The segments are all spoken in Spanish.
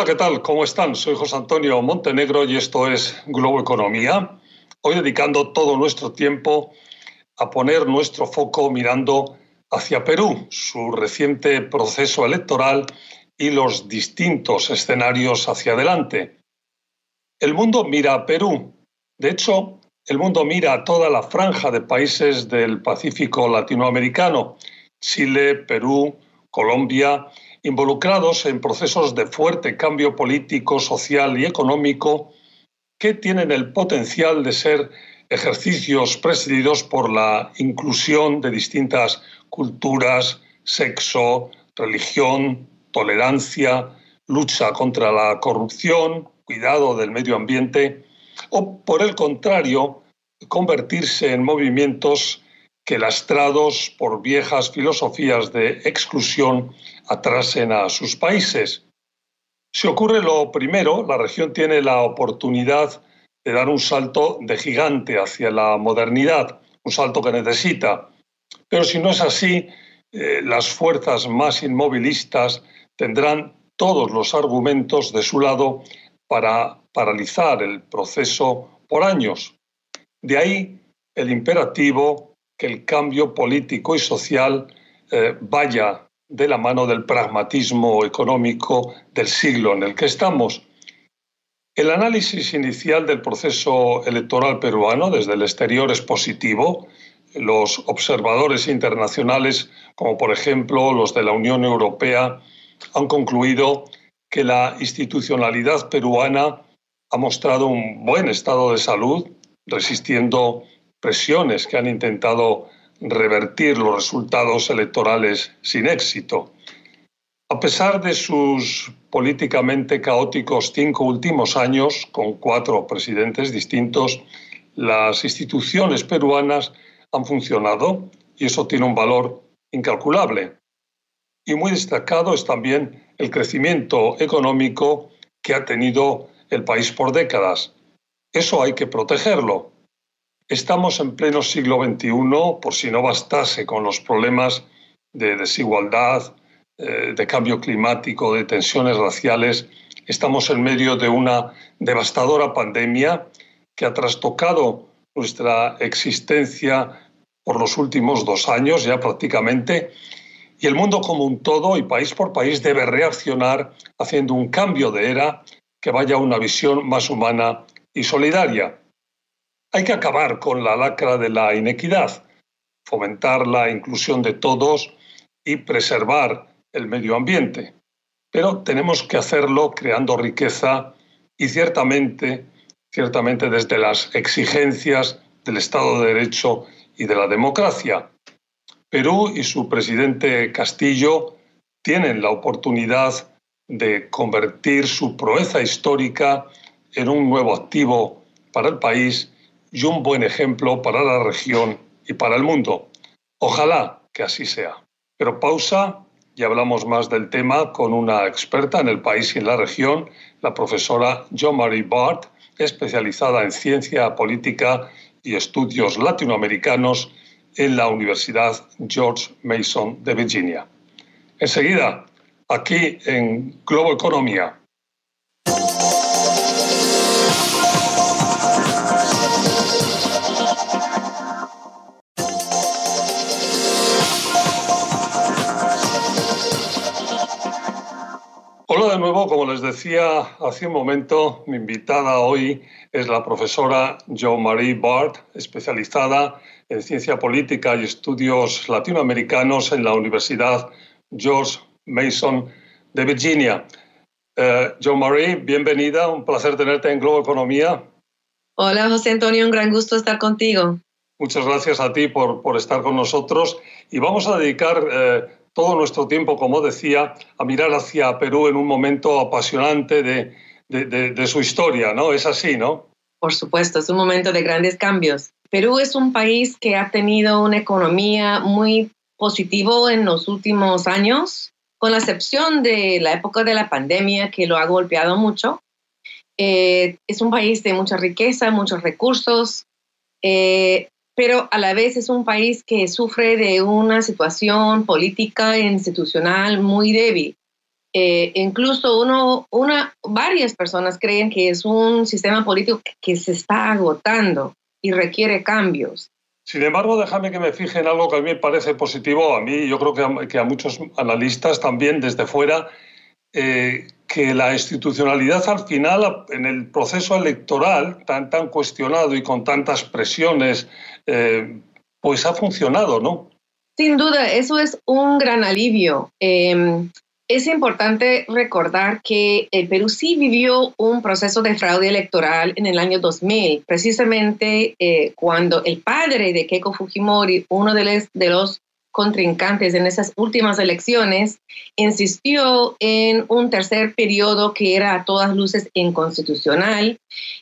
Hola, ¿qué tal? ¿Cómo están? Soy José Antonio Montenegro y esto es Globo Economía. Hoy dedicando todo nuestro tiempo a poner nuestro foco mirando hacia Perú, su reciente proceso electoral y los distintos escenarios hacia adelante. El mundo mira a Perú. De hecho, el mundo mira a toda la franja de países del Pacífico latinoamericano, Chile, Perú, Colombia involucrados en procesos de fuerte cambio político, social y económico que tienen el potencial de ser ejercicios presididos por la inclusión de distintas culturas, sexo, religión, tolerancia, lucha contra la corrupción, cuidado del medio ambiente, o por el contrario, convertirse en movimientos que lastrados por viejas filosofías de exclusión atrasen a sus países. Si ocurre lo primero, la región tiene la oportunidad de dar un salto de gigante hacia la modernidad, un salto que necesita. Pero si no es así, eh, las fuerzas más inmovilistas tendrán todos los argumentos de su lado para paralizar el proceso por años. De ahí el imperativo que el cambio político y social eh, vaya de la mano del pragmatismo económico del siglo en el que estamos. El análisis inicial del proceso electoral peruano desde el exterior es positivo. Los observadores internacionales, como por ejemplo los de la Unión Europea, han concluido que la institucionalidad peruana ha mostrado un buen estado de salud, resistiendo presiones que han intentado revertir los resultados electorales sin éxito. A pesar de sus políticamente caóticos cinco últimos años, con cuatro presidentes distintos, las instituciones peruanas han funcionado y eso tiene un valor incalculable. Y muy destacado es también el crecimiento económico que ha tenido el país por décadas. Eso hay que protegerlo. Estamos en pleno siglo XXI, por si no bastase con los problemas de desigualdad, eh, de cambio climático, de tensiones raciales, estamos en medio de una devastadora pandemia que ha trastocado nuestra existencia por los últimos dos años ya prácticamente, y el mundo como un todo y país por país debe reaccionar haciendo un cambio de era que vaya a una visión más humana y solidaria. Hay que acabar con la lacra de la inequidad, fomentar la inclusión de todos y preservar el medio ambiente. Pero tenemos que hacerlo creando riqueza y ciertamente, ciertamente desde las exigencias del Estado de Derecho y de la democracia. Perú y su presidente Castillo tienen la oportunidad de convertir su proeza histórica en un nuevo activo para el país y un buen ejemplo para la región y para el mundo. Ojalá que así sea. Pero pausa y hablamos más del tema con una experta en el país y en la región, la profesora Jo Marie Bart, especializada en ciencia política y estudios latinoamericanos en la Universidad George Mason de Virginia. Enseguida, aquí en Globo Economía. Nuevo, como les decía hace un momento, mi invitada hoy es la profesora Jo Marie Bart, especializada en ciencia política y estudios latinoamericanos en la Universidad George Mason de Virginia. Eh, jo Marie, bienvenida, un placer tenerte en Globo Economía. Hola José Antonio, un gran gusto estar contigo. Muchas gracias a ti por, por estar con nosotros y vamos a dedicar eh, todo nuestro tiempo, como decía, a mirar hacia Perú en un momento apasionante de, su historia, ¿no? Es así, ¿no? Por supuesto, es un momento de grandes cambios. Perú es un país que ha tenido una economía muy positivo en los últimos años, con la excepción de la época de la pandemia que lo ha golpeado mucho. Eh, es un país de mucha riqueza, muchos recursos, eh, pero a la vez es un país que sufre de una situación política e institucional muy débil. Eh, incluso uno, una, varias personas creen que es un sistema político que, se está agotando y requiere cambios. Sin embargo, déjame que me fije en algo que a mí me parece positivo, a mí yo creo que a, que a muchos analistas también desde fuera, eh, que la institucionalidad al final, en el proceso electoral tan, tan cuestionado y con tantas presiones, eh, pues ha funcionado, ¿no? Sin duda, eso es un gran alivio. Em, es importante recordar que el Perú sí vivió un proceso de fraude electoral en el año 2000, precisamente eh, cuando el padre de Keiko Fujimori, uno de los, contrincantes en esas últimas elecciones, insistió en un tercer periodo que era a todas luces inconstitucional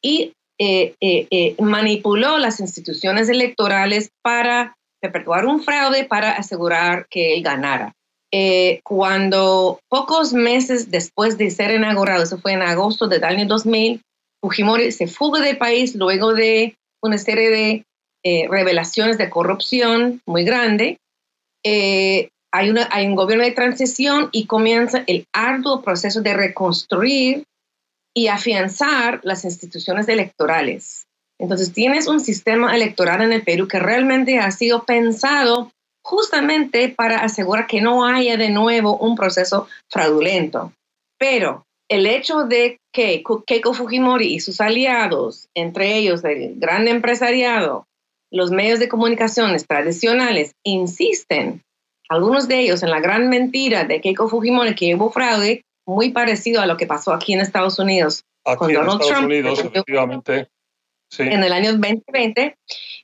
y eh, eh, manipuló las instituciones electorales para perpetuar un fraude para asegurar que él ganara. Eh, cuando pocos meses después de ser inaugurado, eso fue en agosto del año 2000, Fujimori se fuga del país luego de una serie de eh, revelaciones de corrupción muy grande. Eh, hay, hay un gobierno de transición y comienza el arduo proceso de reconstruir y afianzar las instituciones electorales. Entonces, tienes un sistema electoral en el Perú que realmente ha sido pensado justamente para asegurar que no haya de nuevo un proceso fraudulento. Pero el hecho de que Keiko Fujimori y sus aliados, entre ellos el gran empresariado, los medios de comunicaciones tradicionales, insisten, algunos de ellos en la gran mentira de Keiko Fujimori que hubo fraude, muy parecido a lo que pasó aquí en Estados Unidos con Donald Trump, Unidos, efectivamente. en el año 2020,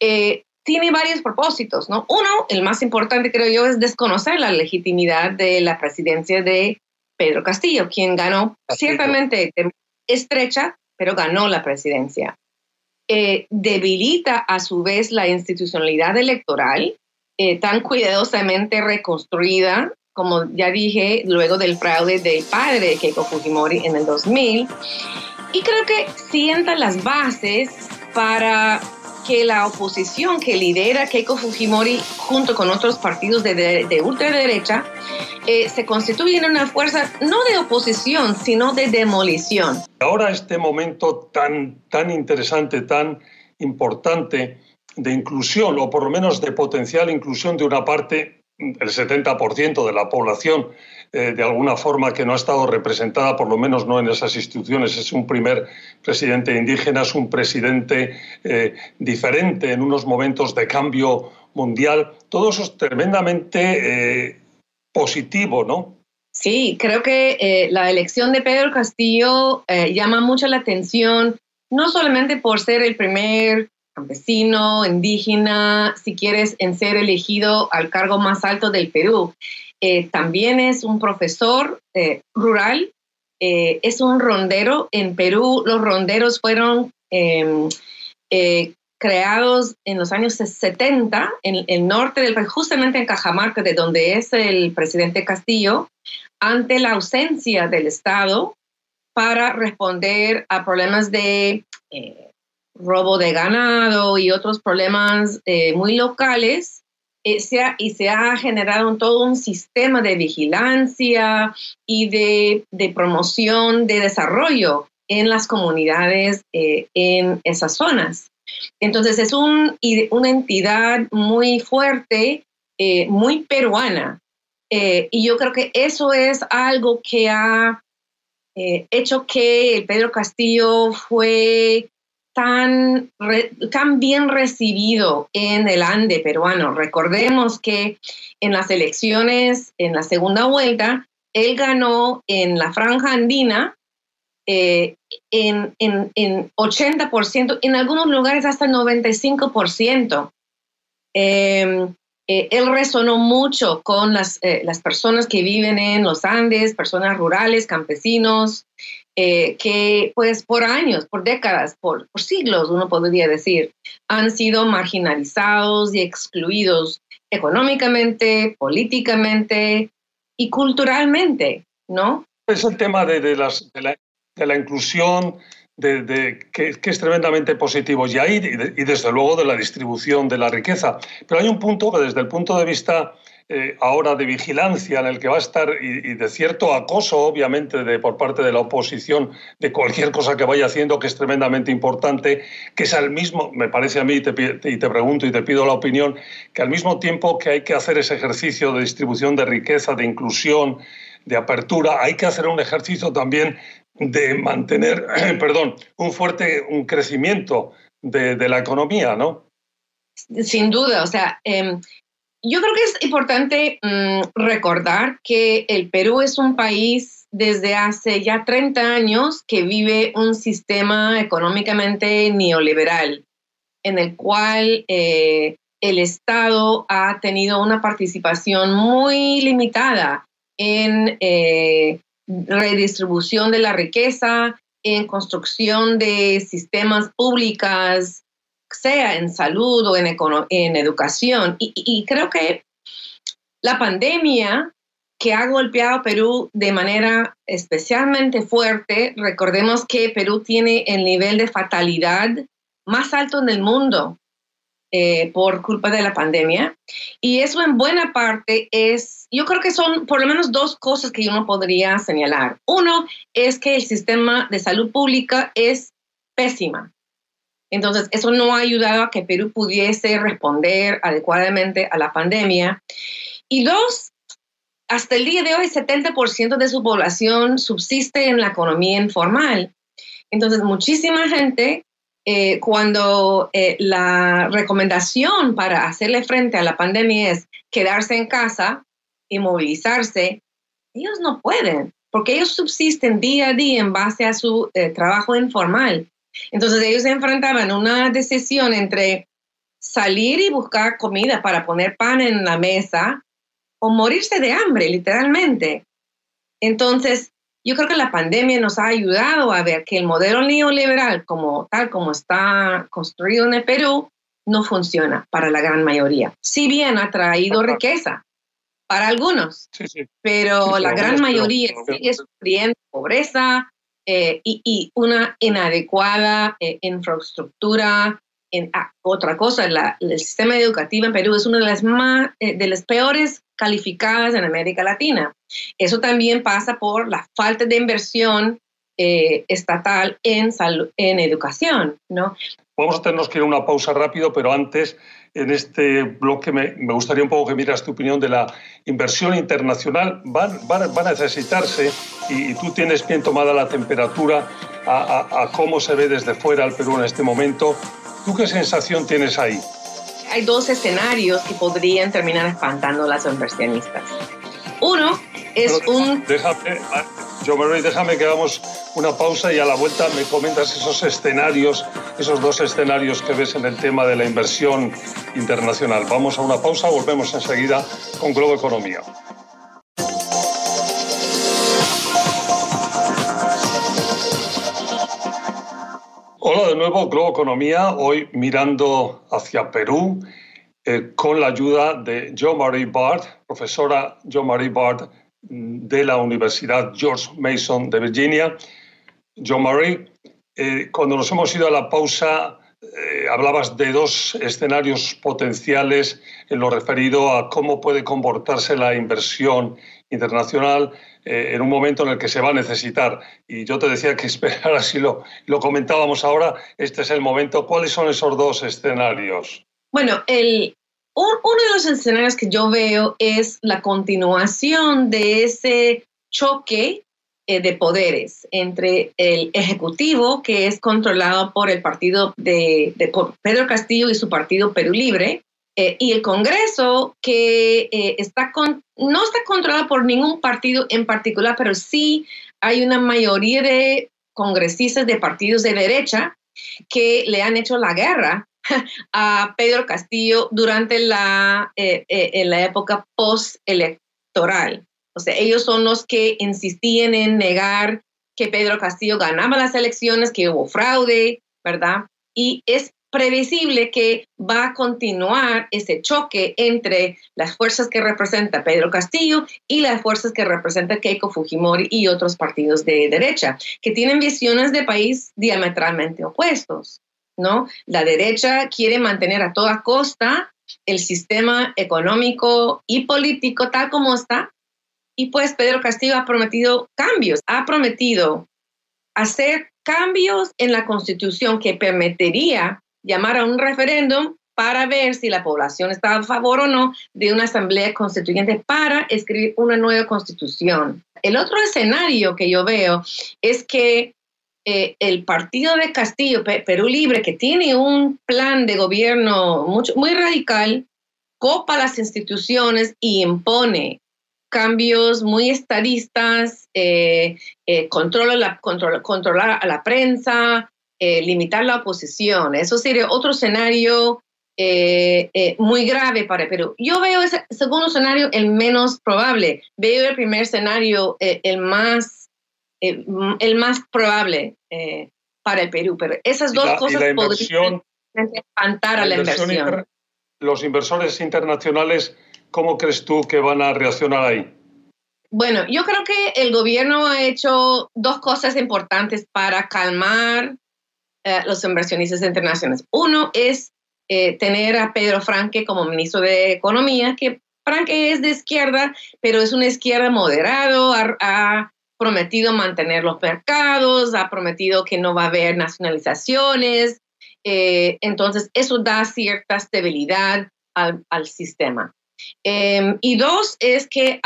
eh, tiene varios propósitos, ¿no? Uno, el más importante creo yo, es desconocer la legitimidad de la presidencia de Pedro Castillo, quien ganó ciertamente estrecha, pero ganó la presidencia. Eh, debilita a su vez la institucionalidad electoral, eh, tan cuidadosamente reconstruida, como ya dije, luego del fraude del padre Keiko Fujimori en el 2000. Y creo que sienta las bases para que la oposición que lidera Keiko Fujimori junto con otros partidos de, ultraderecha eh, se constituye en una fuerza no de oposición, sino de demolición. Ahora este momento tan, tan interesante, tan importante de inclusión, o por lo menos de potencial inclusión de una parte, el 70% de la población eh, de alguna forma que no ha estado representada, por lo menos no en esas instituciones. Es un primer presidente indígena, es un presidente eh, diferente en unos momentos de cambio mundial. Todo eso es tremendamente eh, positivo, ¿no? Sí, creo que la elección de Pedro Castillo llama mucho la atención, no solamente por ser el primer campesino, indígena, si quieres, en ser elegido al cargo más alto del Perú, eh, también es un profesor eh, rural, eh, es un rondero. En Perú los ronderos fueron em, creados en los años 70 en el norte del país, justamente en Cajamarca, de donde es el presidente Castillo, ante la ausencia del Estado para responder a problemas de robo de ganado y otros problemas muy locales eh, y se ha generado todo un sistema de vigilancia y de, promoción de desarrollo en las comunidades eh, en esas zonas. Entonces es una entidad muy fuerte, eh, muy peruana. y yo creo que eso es algo que ha hecho que Pedro Castillo fue tan, tan bien recibido en el Ande peruano. Recordemos que en las elecciones, en la segunda vuelta, él ganó en la franja andina eh, en, en, 80%, en algunos lugares hasta 95%. Em, eh, él resonó mucho con las, eh, las personas que viven en los Andes, personas rurales, campesinos, eh, que pues por años, por décadas, por, siglos, uno podría decir, han sido marginalizados y excluidos económicamente, políticamente y culturalmente, ¿no? Es el tema de, las, de, la, inclusión, de, que, es tremendamente positivo, y, y desde luego de la distribución de la riqueza. Pero hay un punto que desde el punto de vista eh, ahora de vigilancia en el que va a estar y, de cierto acoso, obviamente, de, por parte de la oposición de cualquier cosa que vaya haciendo, que es tremendamente importante, que es al mismo, me parece a mí, y te, y te pregunto y te pido la opinión, que al mismo tiempo que hay que hacer ese ejercicio de distribución de riqueza, de inclusión, de apertura, hay que hacer un ejercicio también de mantener, perdón, un fuerte un crecimiento de, la economía, ¿no? Sin duda, o sea, eh, yo creo que es importante mm, recordar que el Perú es un país desde hace ya 30 años que vive un sistema económicamente neoliberal, en el cual eh, el Estado ha tenido una participación muy limitada en eh, redistribución de la riqueza, en construcción de sistemas públicas sea en salud o en, en educación. Y, creo que la pandemia que ha golpeado Perú de manera especialmente fuerte, recordemos que Perú tiene el nivel de fatalidad más alto en el mundo eh, por culpa de la pandemia. Y eso en buena parte es, yo creo que son por lo menos dos cosas que uno podría señalar. Uno es que el sistema de salud pública es pésima. Entonces, eso no ha ayudado a que Perú pudiese responder adecuadamente a la pandemia. Y dos, hasta el día de hoy, 70% de su población subsiste en la economía informal. Entonces, muchísima gente, eh, cuando eh, la recomendación para hacerle frente a la pandemia es quedarse en casa y movilizarse, ellos no pueden, porque ellos subsisten día a día en base a su eh, trabajo informal. Entonces ellos se enfrentaban a una decisión entre salir y buscar comida para poner pan en la mesa o morirse de hambre, literalmente. Entonces, yo creo que la pandemia nos ha ayudado a ver que el modelo neoliberal, como tal como está construido en el Perú, no funciona para la gran mayoría. Si bien ha traído riqueza para algunos, pero la gran mayoría sigue sufriendo pobreza, eh, y, una inadecuada eh, infraestructura. En, ah, otra cosa, el sistema educativo en Perú es una de las, más, eh, de las peores calificadas en América Latina. Eso también pasa por la falta de inversión estatal en, en educación, ¿no? Vamos a tenernos que ir a una pausa rápido, pero antes en este bloque me, gustaría un poco que miras tu opinión de la inversión internacional. Van, a necesitarse, y, tú tienes bien tomada la temperatura a, cómo se ve desde fuera el Perú en este momento. ¿Tú qué sensación tienes ahí? Hay dos escenarios que podrían terminar espantando a las inversionistas. Uno es un... Déjame, yo Manuel, déjame que hagamos una pausa y a la vuelta me comentas esos escenarios, esos dos escenarios que ves en el tema de la inversión internacional. Vamos a una pausa, volvemos enseguida con Globo Economía. Hola de nuevo, Globo Economía, hoy mirando hacia Perú eh, con la ayuda de Jo Marie Bart, profesora Jo Marie Bart de la Universidad George Mason de Virginia. John Murray, eh, cuando nos hemos ido a la pausa, eh, hablabas de dos escenarios potenciales en lo referido a cómo puede comportarse la inversión internacional eh, en un momento en el que se va a necesitar. Y yo te decía que esperar, si lo, lo comentábamos ahora, este es el momento. ¿Cuáles son esos dos escenarios? Bueno, el, uno de los escenarios que yo veo es la continuación de ese choque eh, de poderes entre el Ejecutivo, que es controlado por el partido de, Pedro Castillo y su partido Perú Libre, eh, y el Congreso, que eh, está no está controlado por ningún partido en particular, pero sí hay una mayoría de congresistas de partidos de derecha que le han hecho la guerra a Pedro Castillo durante la, eh, eh, en la época post-electoral. O sea, ellos son los que insistían en negar que Pedro Castillo ganaba las elecciones, que hubo fraude, ¿verdad? Y es previsible que va a continuar ese choque entre las fuerzas que representa Pedro Castillo y las fuerzas que representa Keiko Fujimori y otros partidos de derecha, que tienen visiones de país diametralmente opuestos. ¿No? La derecha quiere mantener a toda costa el sistema económico y político tal como está. Y pues Pedro Castillo ha prometido cambios, ha prometido hacer cambios en la constitución que permitiría llamar a un referéndum para ver si la población está a favor o no de una asamblea constituyente para escribir una nueva constitución. El otro escenario que yo veo es que eh, el partido de Castillo, Perú Libre, que tiene un plan de gobierno mucho, muy radical, copa las instituciones y impone cambios muy estadistas, eh, eh, controla la, controlar a la prensa, limitar la oposición. Eso sería otro escenario muy grave para Perú. Yo veo ese segundo escenario el menos probable. Veo el primer escenario el más el más probable eh, para el Perú. Pero esas dos cosas podrían espantar a la inversión. los inversores internacionales, ¿cómo crees tú que van a reaccionar ahí? Bueno, yo creo que el gobierno ha hecho dos cosas importantes para calmar eh, los inversionistas internacionales. Uno es tener a Pedro Franque como ministro de Economía, que Franque es de izquierda, pero es una izquierda moderado, ha, prometido mantener los mercados, ha prometido que no va a haber nacionalizaciones. Eh, entonces, eso da cierta estabilidad al, sistema. Em, y dos, es que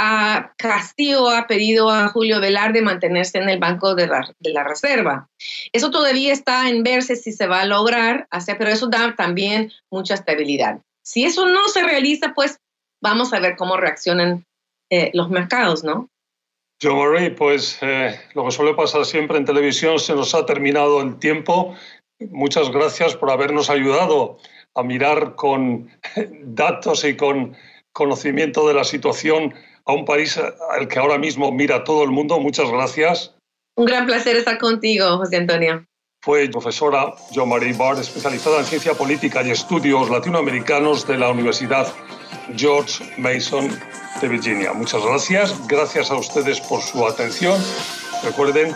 Castillo ha pedido a Julio Velarde mantenerse en el Banco de la, Reserva. Eso todavía está en verse si se va a lograr hacer, pero eso da también mucha estabilidad. Si eso no se realiza, pues vamos a ver cómo reaccionan eh, los mercados, ¿no? Joe Murray, pues eh, lo que suele pasar siempre en televisión, se nos ha terminado el tiempo. Muchas gracias por habernos ayudado a mirar con datos y con conocimiento de la situación a un país al que ahora mismo mira todo el mundo. Muchas gracias. Un gran placer estar contigo, José Antonio. Fue profesora Jo Marie Bard, especializada en ciencia política y estudios latinoamericanos de la Universidad George Mason de Virginia. Muchas gracias. Gracias a ustedes por su atención. Recuerden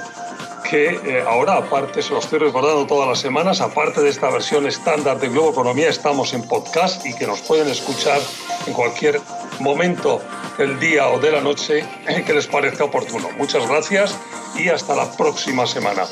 que eh, ahora, aparte, se lo estoy recordando todas las semanas, aparte de esta versión estándar de Globo Economía, estamos en podcast y que nos pueden escuchar en cualquier momento del día o de la noche que les parezca oportuno. Muchas gracias y hasta la próxima semana.